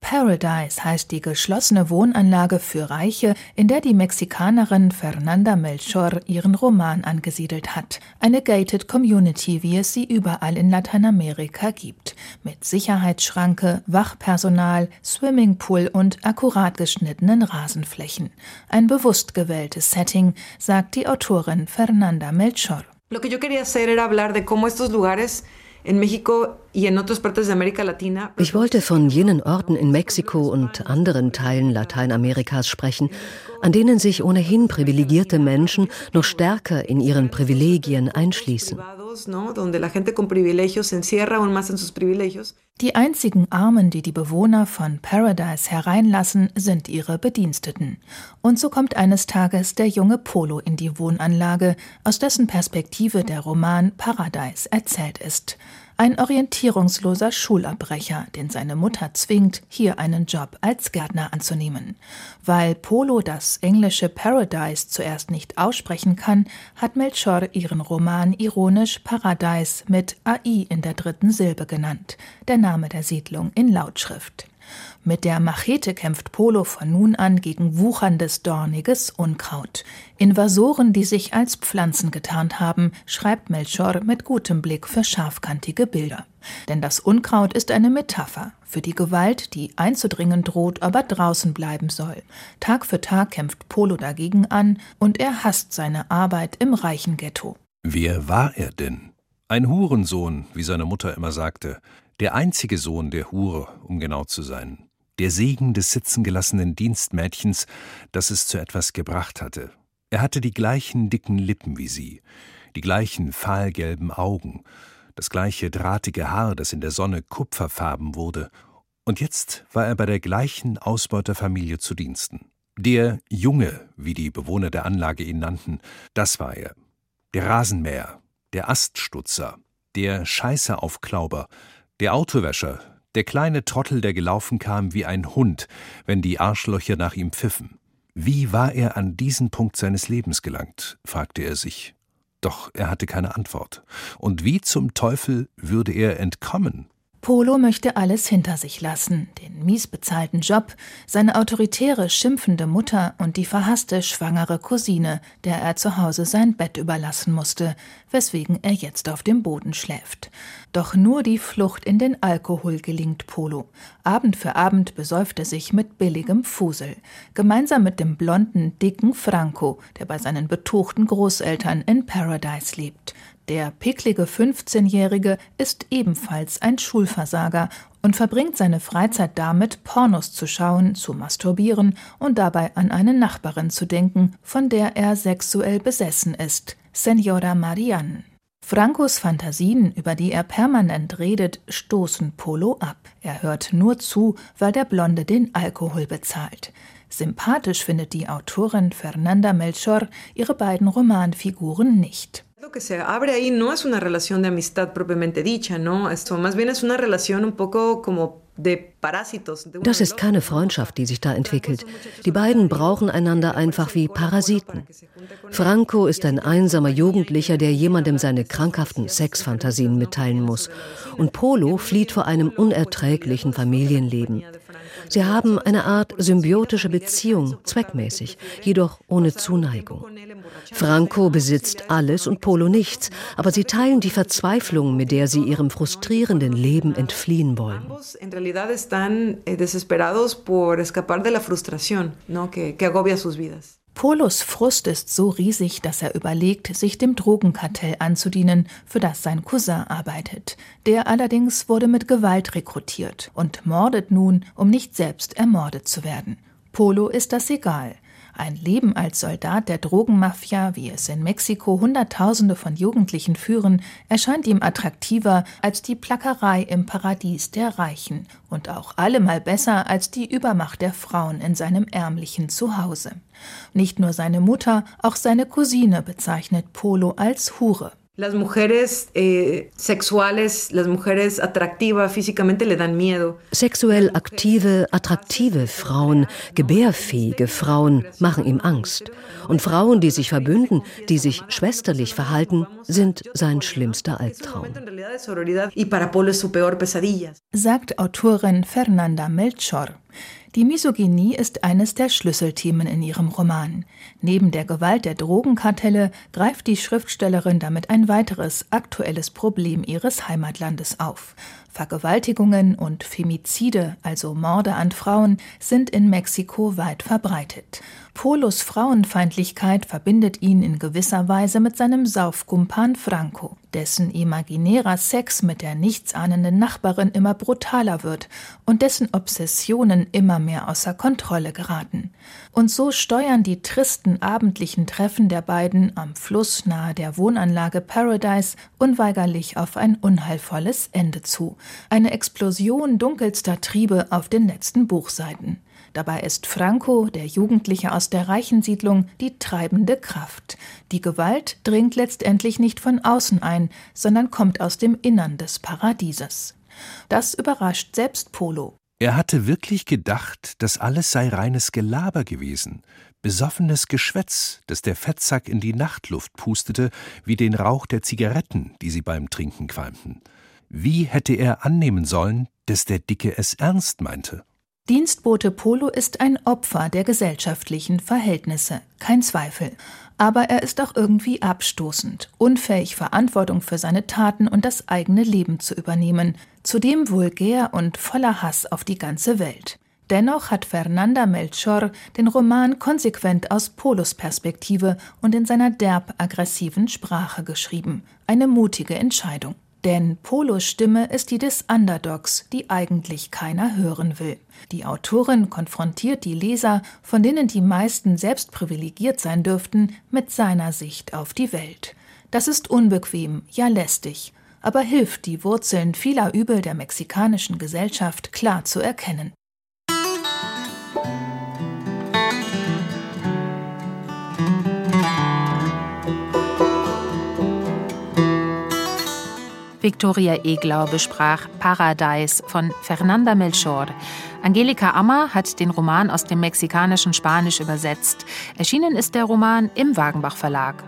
Paradise heißt die geschlossene Wohnanlage für Reiche, in der die Mexikanerin Fernanda Melchor ihren Roman angesiedelt hat. Eine gated Community, wie es sie überall in Lateinamerika gibt. Mit Sicherheitsschranke, Wachpersonal, Swimmingpool und akkurat geschnittenen Rasenflächen. Ein bewusst gewähltes Setting, sagt die Autorin Fernanda Melchor. Lo que yo quería hacer era hablar de cómo estos lugares Ich wollte von jenen Orten in Mexiko und anderen Teilen Lateinamerikas sprechen, an denen sich ohnehin privilegierte Menschen noch stärker in ihren Privilegien einschließen. Die einzigen Armen, die die Bewohner von Paradise hereinlassen, sind ihre Bediensteten. Und so kommt eines Tages der junge Polo in die Wohnanlage, aus dessen Perspektive der Roman Paradise erzählt ist. Ein orientierungsloser Schulabbrecher, den seine Mutter zwingt, hier einen Job als Gärtner anzunehmen. Weil Polo das englische Paradise zuerst nicht aussprechen kann, hat Melchor ihren Roman ironisch Paradise mit AI in der dritten Silbe genannt, der Name der Siedlung in Lautschrift. Mit der Machete kämpft Polo von nun an gegen wucherndes, dorniges Unkraut. Invasoren, die sich als Pflanzen getarnt haben, schreibt Melchor mit gutem Blick für scharfkantige Bilder. Denn das Unkraut ist eine Metapher für die Gewalt, die einzudringen droht, aber draußen bleiben soll. Tag für Tag kämpft Polo dagegen an und er hasst seine Arbeit im reichen Ghetto. Wer war er denn? Ein Hurensohn, wie seine Mutter immer sagte, der einzige Sohn der Hure, um genau zu sein der Segen des sitzengelassenen Dienstmädchens, das es zu etwas gebracht hatte. Er hatte die gleichen dicken Lippen wie sie, die gleichen fahlgelben Augen, das gleiche drahtige Haar, das in der Sonne kupferfarben wurde, und jetzt war er bei der gleichen Ausbeuterfamilie zu Diensten. Der Junge, wie die Bewohner der Anlage ihn nannten, das war er. Der Rasenmäher, der Aststutzer, der Scheißeaufklauber, der Autowäscher, der kleine Trottel, der gelaufen kam wie ein Hund, wenn die Arschlöcher nach ihm pfiffen. Wie war er an diesen Punkt seines Lebens gelangt? fragte er sich. Doch er hatte keine Antwort. Und wie zum Teufel würde er entkommen? Polo möchte alles hinter sich lassen, den mies bezahlten Job, seine autoritäre, schimpfende Mutter und die verhasste, schwangere Cousine, der er zu Hause sein Bett überlassen musste, weswegen er jetzt auf dem Boden schläft. Doch nur die Flucht in den Alkohol gelingt Polo. Abend für Abend besäuft er sich mit billigem Fusel, gemeinsam mit dem blonden, dicken Franco, der bei seinen betuchten Großeltern in Paradise lebt. Der picklige 15-Jährige ist ebenfalls ein Schulversager und verbringt seine Freizeit damit, Pornos zu schauen, zu masturbieren und dabei an eine Nachbarin zu denken, von der er sexuell besessen ist, Senora Marianne. Francos Fantasien, über die er permanent redet, stoßen Polo ab. Er hört nur zu, weil der Blonde den Alkohol bezahlt. Sympathisch findet die Autorin Fernanda Melchor ihre beiden Romanfiguren nicht. Lo que se abre ahí no es una relación de amistad propiamente dicha, ¿no? Esto más bien es una relación un poco como das ist keine Freundschaft, die sich da entwickelt. Die beiden brauchen einander einfach wie Parasiten. Franco ist ein einsamer Jugendlicher, der jemandem seine krankhaften Sexfantasien mitteilen muss. Und Polo flieht vor einem unerträglichen Familienleben. Sie haben eine Art symbiotische Beziehung, zweckmäßig, jedoch ohne Zuneigung. Franco besitzt alles und Polo nichts, aber sie teilen die Verzweiflung, mit der sie ihrem frustrierenden Leben entfliehen wollen. Polos Frust ist so riesig, dass er überlegt, sich dem Drogenkartell anzudienen, für das sein Cousin arbeitet. Der allerdings wurde mit Gewalt rekrutiert und mordet nun, um nicht selbst ermordet zu werden. Polo ist das egal. Ein Leben als Soldat der Drogenmafia, wie es in Mexiko Hunderttausende von Jugendlichen führen, erscheint ihm attraktiver als die Plackerei im Paradies der Reichen und auch allemal besser als die Übermacht der Frauen in seinem ärmlichen Zuhause. Nicht nur seine Mutter, auch seine Cousine bezeichnet Polo als Hure. Las mujeres eh, sexuales, las mujeres atractivas físicamente le dan miedo. Sexuell aktive, attraktive Frauen, gebärfähige Frauen machen ihm Angst. Und Frauen, die sich verbünden, die sich schwesterlich verhalten, sind sein schlimmster Albtraum. Sagt Autorin Fernanda Melchor. Die Misogynie ist eines der Schlüsselthemen in ihrem Roman. Neben der Gewalt der Drogenkartelle greift die Schriftstellerin damit ein weiteres aktuelles Problem ihres Heimatlandes auf. Vergewaltigungen und Femizide, also Morde an Frauen, sind in Mexiko weit verbreitet. Polos Frauenfeindlichkeit verbindet ihn in gewisser Weise mit seinem Saufkumpan Franco, dessen imaginärer Sex mit der nichtsahnenden Nachbarin immer brutaler wird und dessen Obsessionen immer mehr außer Kontrolle geraten. Und so steuern die tristen abendlichen Treffen der beiden am Fluss nahe der Wohnanlage Paradise unweigerlich auf ein unheilvolles Ende zu. Eine Explosion dunkelster Triebe auf den letzten Buchseiten. Dabei ist Franco, der Jugendliche aus der reichen Siedlung, die treibende Kraft. Die Gewalt dringt letztendlich nicht von außen ein, sondern kommt aus dem Innern des Paradieses. Das überrascht selbst Polo. Er hatte wirklich gedacht, das alles sei reines Gelaber gewesen, besoffenes Geschwätz, das der Fettsack in die Nachtluft pustete, wie den Rauch der Zigaretten, die sie beim Trinken qualmten. Wie hätte er annehmen sollen, dass der Dicke es ernst meinte? Dienstbote Polo ist ein Opfer der gesellschaftlichen Verhältnisse, kein Zweifel. Aber er ist auch irgendwie abstoßend, unfähig, Verantwortung für seine Taten und das eigene Leben zu übernehmen, zudem vulgär und voller Hass auf die ganze Welt. Dennoch hat Fernanda Melchor den Roman konsequent aus Polos Perspektive und in seiner derb aggressiven Sprache geschrieben. Eine mutige Entscheidung. Denn Polos Stimme ist die des Underdogs, die eigentlich keiner hören will. Die Autorin konfrontiert die Leser, von denen die meisten selbst privilegiert sein dürften, mit seiner Sicht auf die Welt. Das ist unbequem, ja lästig, aber hilft, die Wurzeln vieler Übel der mexikanischen Gesellschaft klar zu erkennen. Victoria Eglau besprach Paradise von Fernanda Melchor. Angelika Ammer hat den Roman aus dem mexikanischen Spanisch übersetzt. Erschienen ist der Roman im Wagenbach Verlag.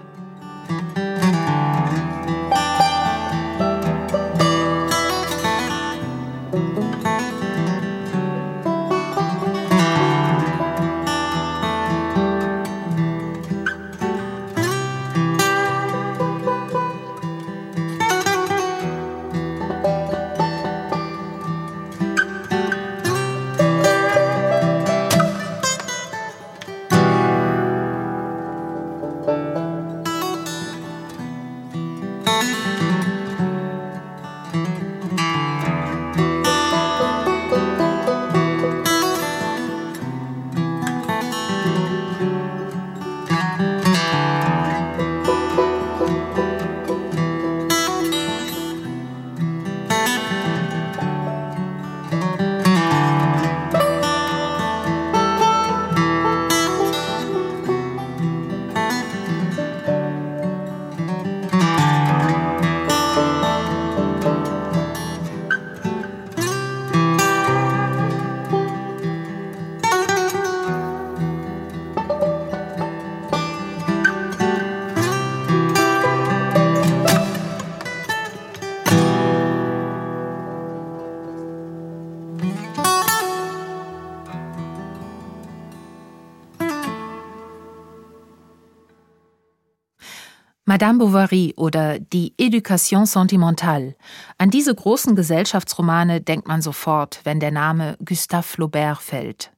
Madame Bovary oder die Éducation sentimentale. An diese großen Gesellschaftsromane denkt man sofort, wenn der Name Gustave Flaubert fällt.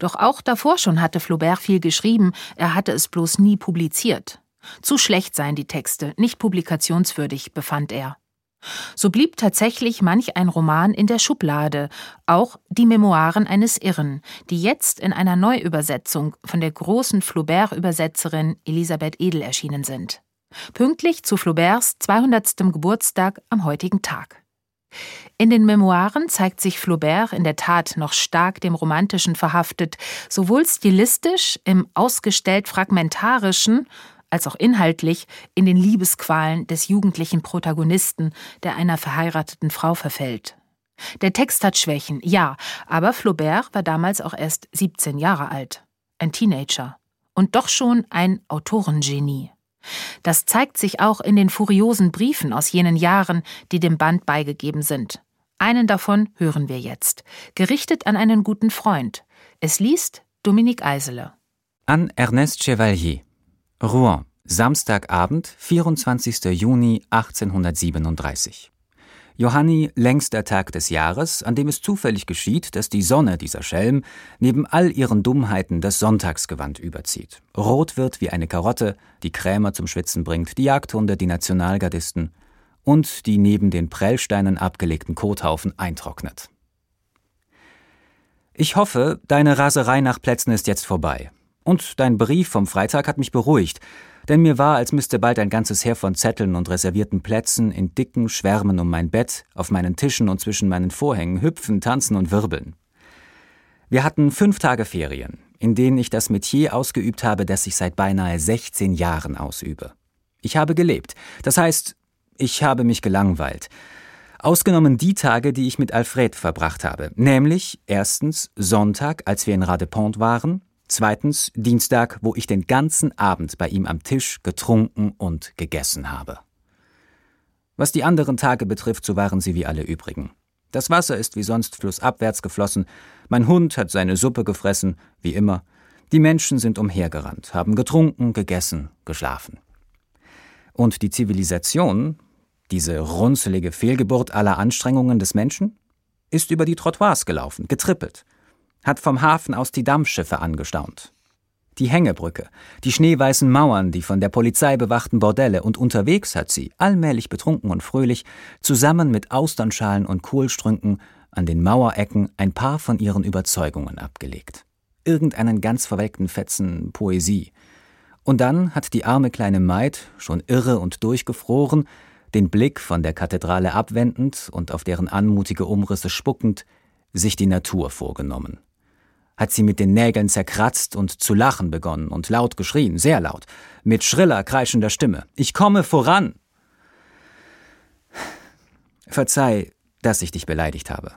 Doch auch davor schon hatte Flaubert viel geschrieben, er hatte es bloß nie publiziert. Zu schlecht seien die Texte, nicht publikationswürdig, befand er. So blieb tatsächlich manch ein Roman in der Schublade, auch die Memoiren eines Irren, die jetzt in einer Neuübersetzung von der großen Flaubert-Übersetzerin Elisabeth Edel erschienen sind. Pünktlich zu Flauberts 200. Geburtstag am heutigen Tag. In den Memoiren zeigt sich Flaubert in der Tat noch stark dem Romantischen verhaftet, sowohl stilistisch im ausgestellt fragmentarischen als auch inhaltlich in den Liebesqualen des jugendlichen Protagonisten, der einer verheirateten Frau verfällt. Der Text hat Schwächen, ja, aber Flaubert war damals auch erst 17 Jahre alt, ein Teenager und doch schon ein Autorengenie. Das zeigt sich auch in den furiosen Briefen aus jenen Jahren, die dem Band beigegeben sind. Einen davon hören wir jetzt, gerichtet an einen guten Freund. Es liest Dominique Eisele. An Ernest Chevalier. Rouen, Samstagabend, 24. Juni 1837. Johanni längster Tag des Jahres, an dem es zufällig geschieht, dass die Sonne, dieser Schelm, neben all ihren Dummheiten das Sonntagsgewand überzieht. Rot wird wie eine Karotte, die Krämer zum Schwitzen bringt, die Jagdhunde, die Nationalgardisten und die neben den Prellsteinen abgelegten Kothaufen eintrocknet. Ich hoffe, deine Raserei nach Plätzen ist jetzt vorbei. Und dein Brief vom Freitag hat mich beruhigt, denn mir war, als müsste bald ein ganzes Heer von Zetteln und reservierten Plätzen in dicken Schwärmen um mein Bett, auf meinen Tischen und zwischen meinen Vorhängen hüpfen, tanzen und wirbeln. Wir hatten fünf Tage Ferien, in denen ich das Metier ausgeübt habe, das ich seit beinahe 16 Jahren ausübe. Ich habe gelebt, das heißt, ich habe mich gelangweilt. Ausgenommen die Tage, die ich mit Alfred verbracht habe, nämlich erstens Sonntag, als wir in Radepont waren, Zweitens Dienstag, wo ich den ganzen Abend bei ihm am Tisch getrunken und gegessen habe. Was die anderen Tage betrifft, so waren sie wie alle übrigen. Das Wasser ist wie sonst flussabwärts geflossen, mein Hund hat seine Suppe gefressen, wie immer, die Menschen sind umhergerannt, haben getrunken, gegessen, geschlafen. Und die Zivilisation, diese runzelige Fehlgeburt aller Anstrengungen des Menschen, ist über die Trottoirs gelaufen, getrippelt, hat vom Hafen aus die Dampfschiffe angestaunt. Die Hängebrücke, die schneeweißen Mauern, die von der Polizei bewachten Bordelle und unterwegs hat sie, allmählich betrunken und fröhlich, zusammen mit Austernschalen und Kohlstrünken an den Mauerecken ein paar von ihren Überzeugungen abgelegt. Irgendeinen ganz verwelkten Fetzen Poesie. Und dann hat die arme kleine Maid, schon irre und durchgefroren, den Blick von der Kathedrale abwendend und auf deren anmutige Umrisse spuckend, sich die Natur vorgenommen hat sie mit den Nägeln zerkratzt und zu lachen begonnen und laut geschrien, sehr laut, mit schriller, kreischender Stimme. Ich komme voran! Verzeih, dass ich dich beleidigt habe.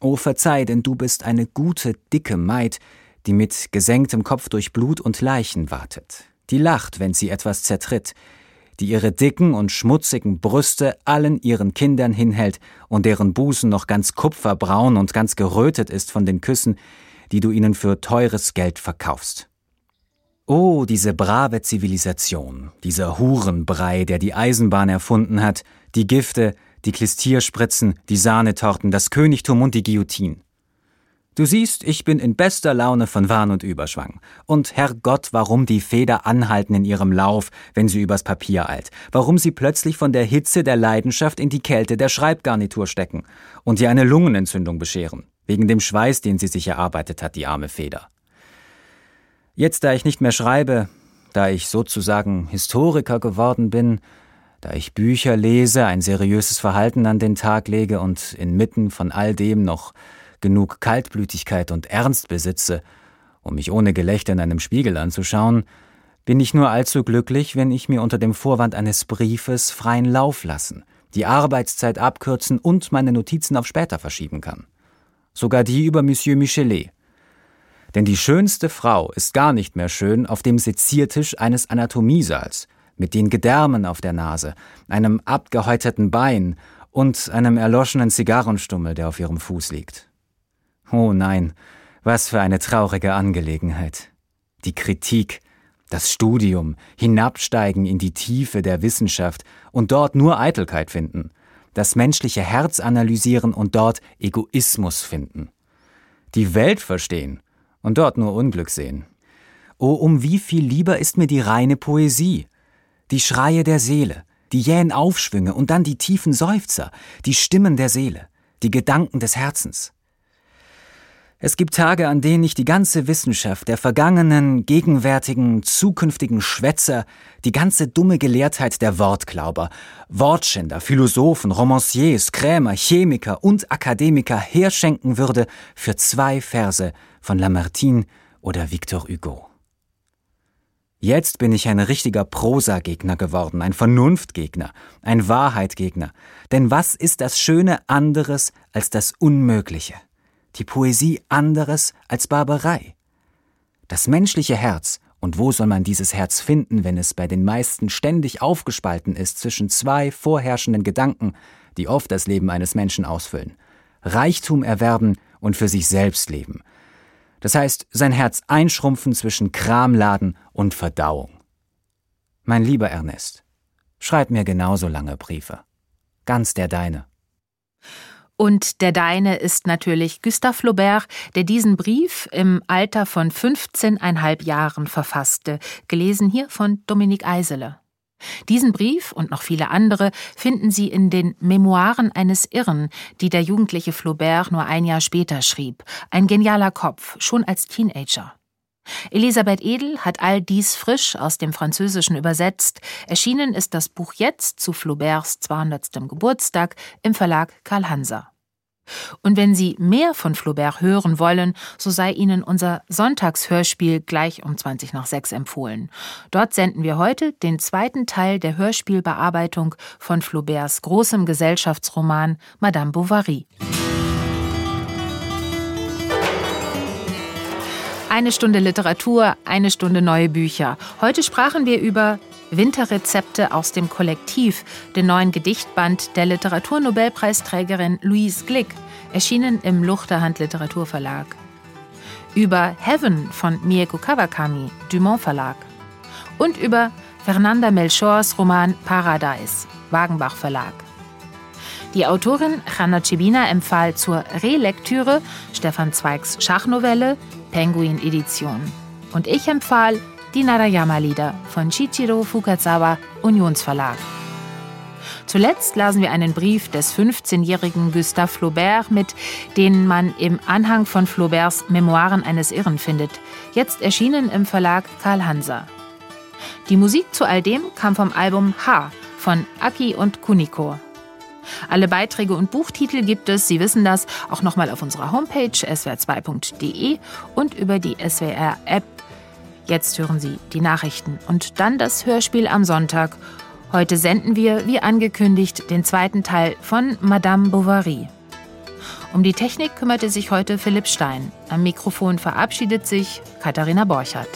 Oh, verzeih, denn du bist eine gute, dicke Maid, die mit gesenktem Kopf durch Blut und Leichen wartet, die lacht, wenn sie etwas zertritt, die ihre dicken und schmutzigen Brüste allen ihren Kindern hinhält und deren Busen noch ganz kupferbraun und ganz gerötet ist von den Küssen, die du ihnen für teures Geld verkaufst. Oh, diese brave Zivilisation, dieser Hurenbrei, der die Eisenbahn erfunden hat, die Gifte, die Klistierspritzen, die Sahnetorten, das Königtum und die Guillotine. Du siehst, ich bin in bester Laune von Wahn und Überschwang. Und Herrgott, warum die Feder anhalten in ihrem Lauf, wenn sie übers Papier eilt. Warum sie plötzlich von der Hitze der Leidenschaft in die Kälte der Schreibgarnitur stecken und ihr eine Lungenentzündung bescheren wegen dem Schweiß, den sie sich erarbeitet hat, die arme Feder. Jetzt, da ich nicht mehr schreibe, da ich sozusagen Historiker geworden bin, da ich Bücher lese, ein seriöses Verhalten an den Tag lege und inmitten von all dem noch genug Kaltblütigkeit und Ernst besitze, um mich ohne Gelächter in einem Spiegel anzuschauen, bin ich nur allzu glücklich, wenn ich mir unter dem Vorwand eines Briefes freien Lauf lassen, die Arbeitszeit abkürzen und meine Notizen auf später verschieben kann sogar die über Monsieur Michelet. Denn die schönste Frau ist gar nicht mehr schön auf dem Seziertisch eines Anatomiesaals, mit den Gedärmen auf der Nase, einem abgehäuteten Bein und einem erloschenen Zigarrenstummel, der auf ihrem Fuß liegt. Oh nein, was für eine traurige Angelegenheit. Die Kritik, das Studium, hinabsteigen in die Tiefe der Wissenschaft und dort nur Eitelkeit finden, das menschliche Herz analysieren und dort Egoismus finden. Die Welt verstehen und dort nur Unglück sehen. Oh, um wie viel lieber ist mir die reine Poesie, die Schreie der Seele, die jähen Aufschwünge und dann die tiefen Seufzer, die Stimmen der Seele, die Gedanken des Herzens. Es gibt Tage, an denen ich die ganze Wissenschaft der vergangenen, gegenwärtigen, zukünftigen Schwätzer, die ganze dumme Gelehrtheit der Wortglauber, Wortschänder, Philosophen, Romanciers, Krämer, Chemiker und Akademiker herschenken würde für zwei Verse von Lamartine oder Victor Hugo. Jetzt bin ich ein richtiger Prosagegner geworden, ein Vernunftgegner, ein Wahrheitgegner. Denn was ist das Schöne anderes als das Unmögliche? Die Poesie anderes als Barbarei? Das menschliche Herz, und wo soll man dieses Herz finden, wenn es bei den meisten ständig aufgespalten ist zwischen zwei vorherrschenden Gedanken, die oft das Leben eines Menschen ausfüllen? Reichtum erwerben und für sich selbst leben, das heißt, sein Herz einschrumpfen zwischen Kramladen und Verdauung. Mein lieber Ernest, schreib mir genauso lange Briefe. Ganz der deine. Und der Deine ist natürlich Gustave Flaubert, der diesen Brief im Alter von 15,5 Jahren verfasste, gelesen hier von Dominik Eisele. Diesen Brief und noch viele andere finden Sie in den Memoiren eines Irren, die der jugendliche Flaubert nur ein Jahr später schrieb. Ein genialer Kopf, schon als Teenager. Elisabeth Edel hat all dies frisch aus dem Französischen übersetzt. Erschienen ist das Buch jetzt zu Flauberts 200. Geburtstag im Verlag Karl Hanser. Und wenn Sie mehr von Flaubert hören wollen, so sei Ihnen unser Sonntagshörspiel gleich um 20 nach 6 empfohlen. Dort senden wir heute den zweiten Teil der Hörspielbearbeitung von Flauberts großem Gesellschaftsroman Madame Bovary. Eine Stunde Literatur, eine Stunde neue Bücher. Heute sprachen wir über Winterrezepte aus dem Kollektiv, den neuen Gedichtband der Literaturnobelpreisträgerin Louise Glick, erschienen im Luchterhand Literaturverlag. Über Heaven von Mieko Kawakami, Dumont Verlag. Und über Fernanda Melchors Roman Paradise, Wagenbach Verlag. Die Autorin Hanna Cibina empfahl zur Relektüre Stefan Zweigs Schachnovelle Penguin Edition. Und ich empfahl die Narayama-Lieder von Shichiro Fukazawa, Unionsverlag. Zuletzt lasen wir einen Brief des 15-jährigen Gustave Flaubert mit, den man im Anhang von Flauberts Memoiren eines Irren findet, jetzt erschienen im Verlag Karl Hanser. Die Musik zu all dem kam vom Album H von Aki und Kuniko. Alle Beiträge und Buchtitel gibt es, Sie wissen das, auch nochmal auf unserer Homepage swr2.de und über die SWR-App Jetzt hören Sie die Nachrichten und dann das Hörspiel am Sonntag. Heute senden wir, wie angekündigt, den zweiten Teil von Madame Bovary. Um die Technik kümmerte sich heute Philipp Stein. Am Mikrofon verabschiedet sich Katharina Borchardt.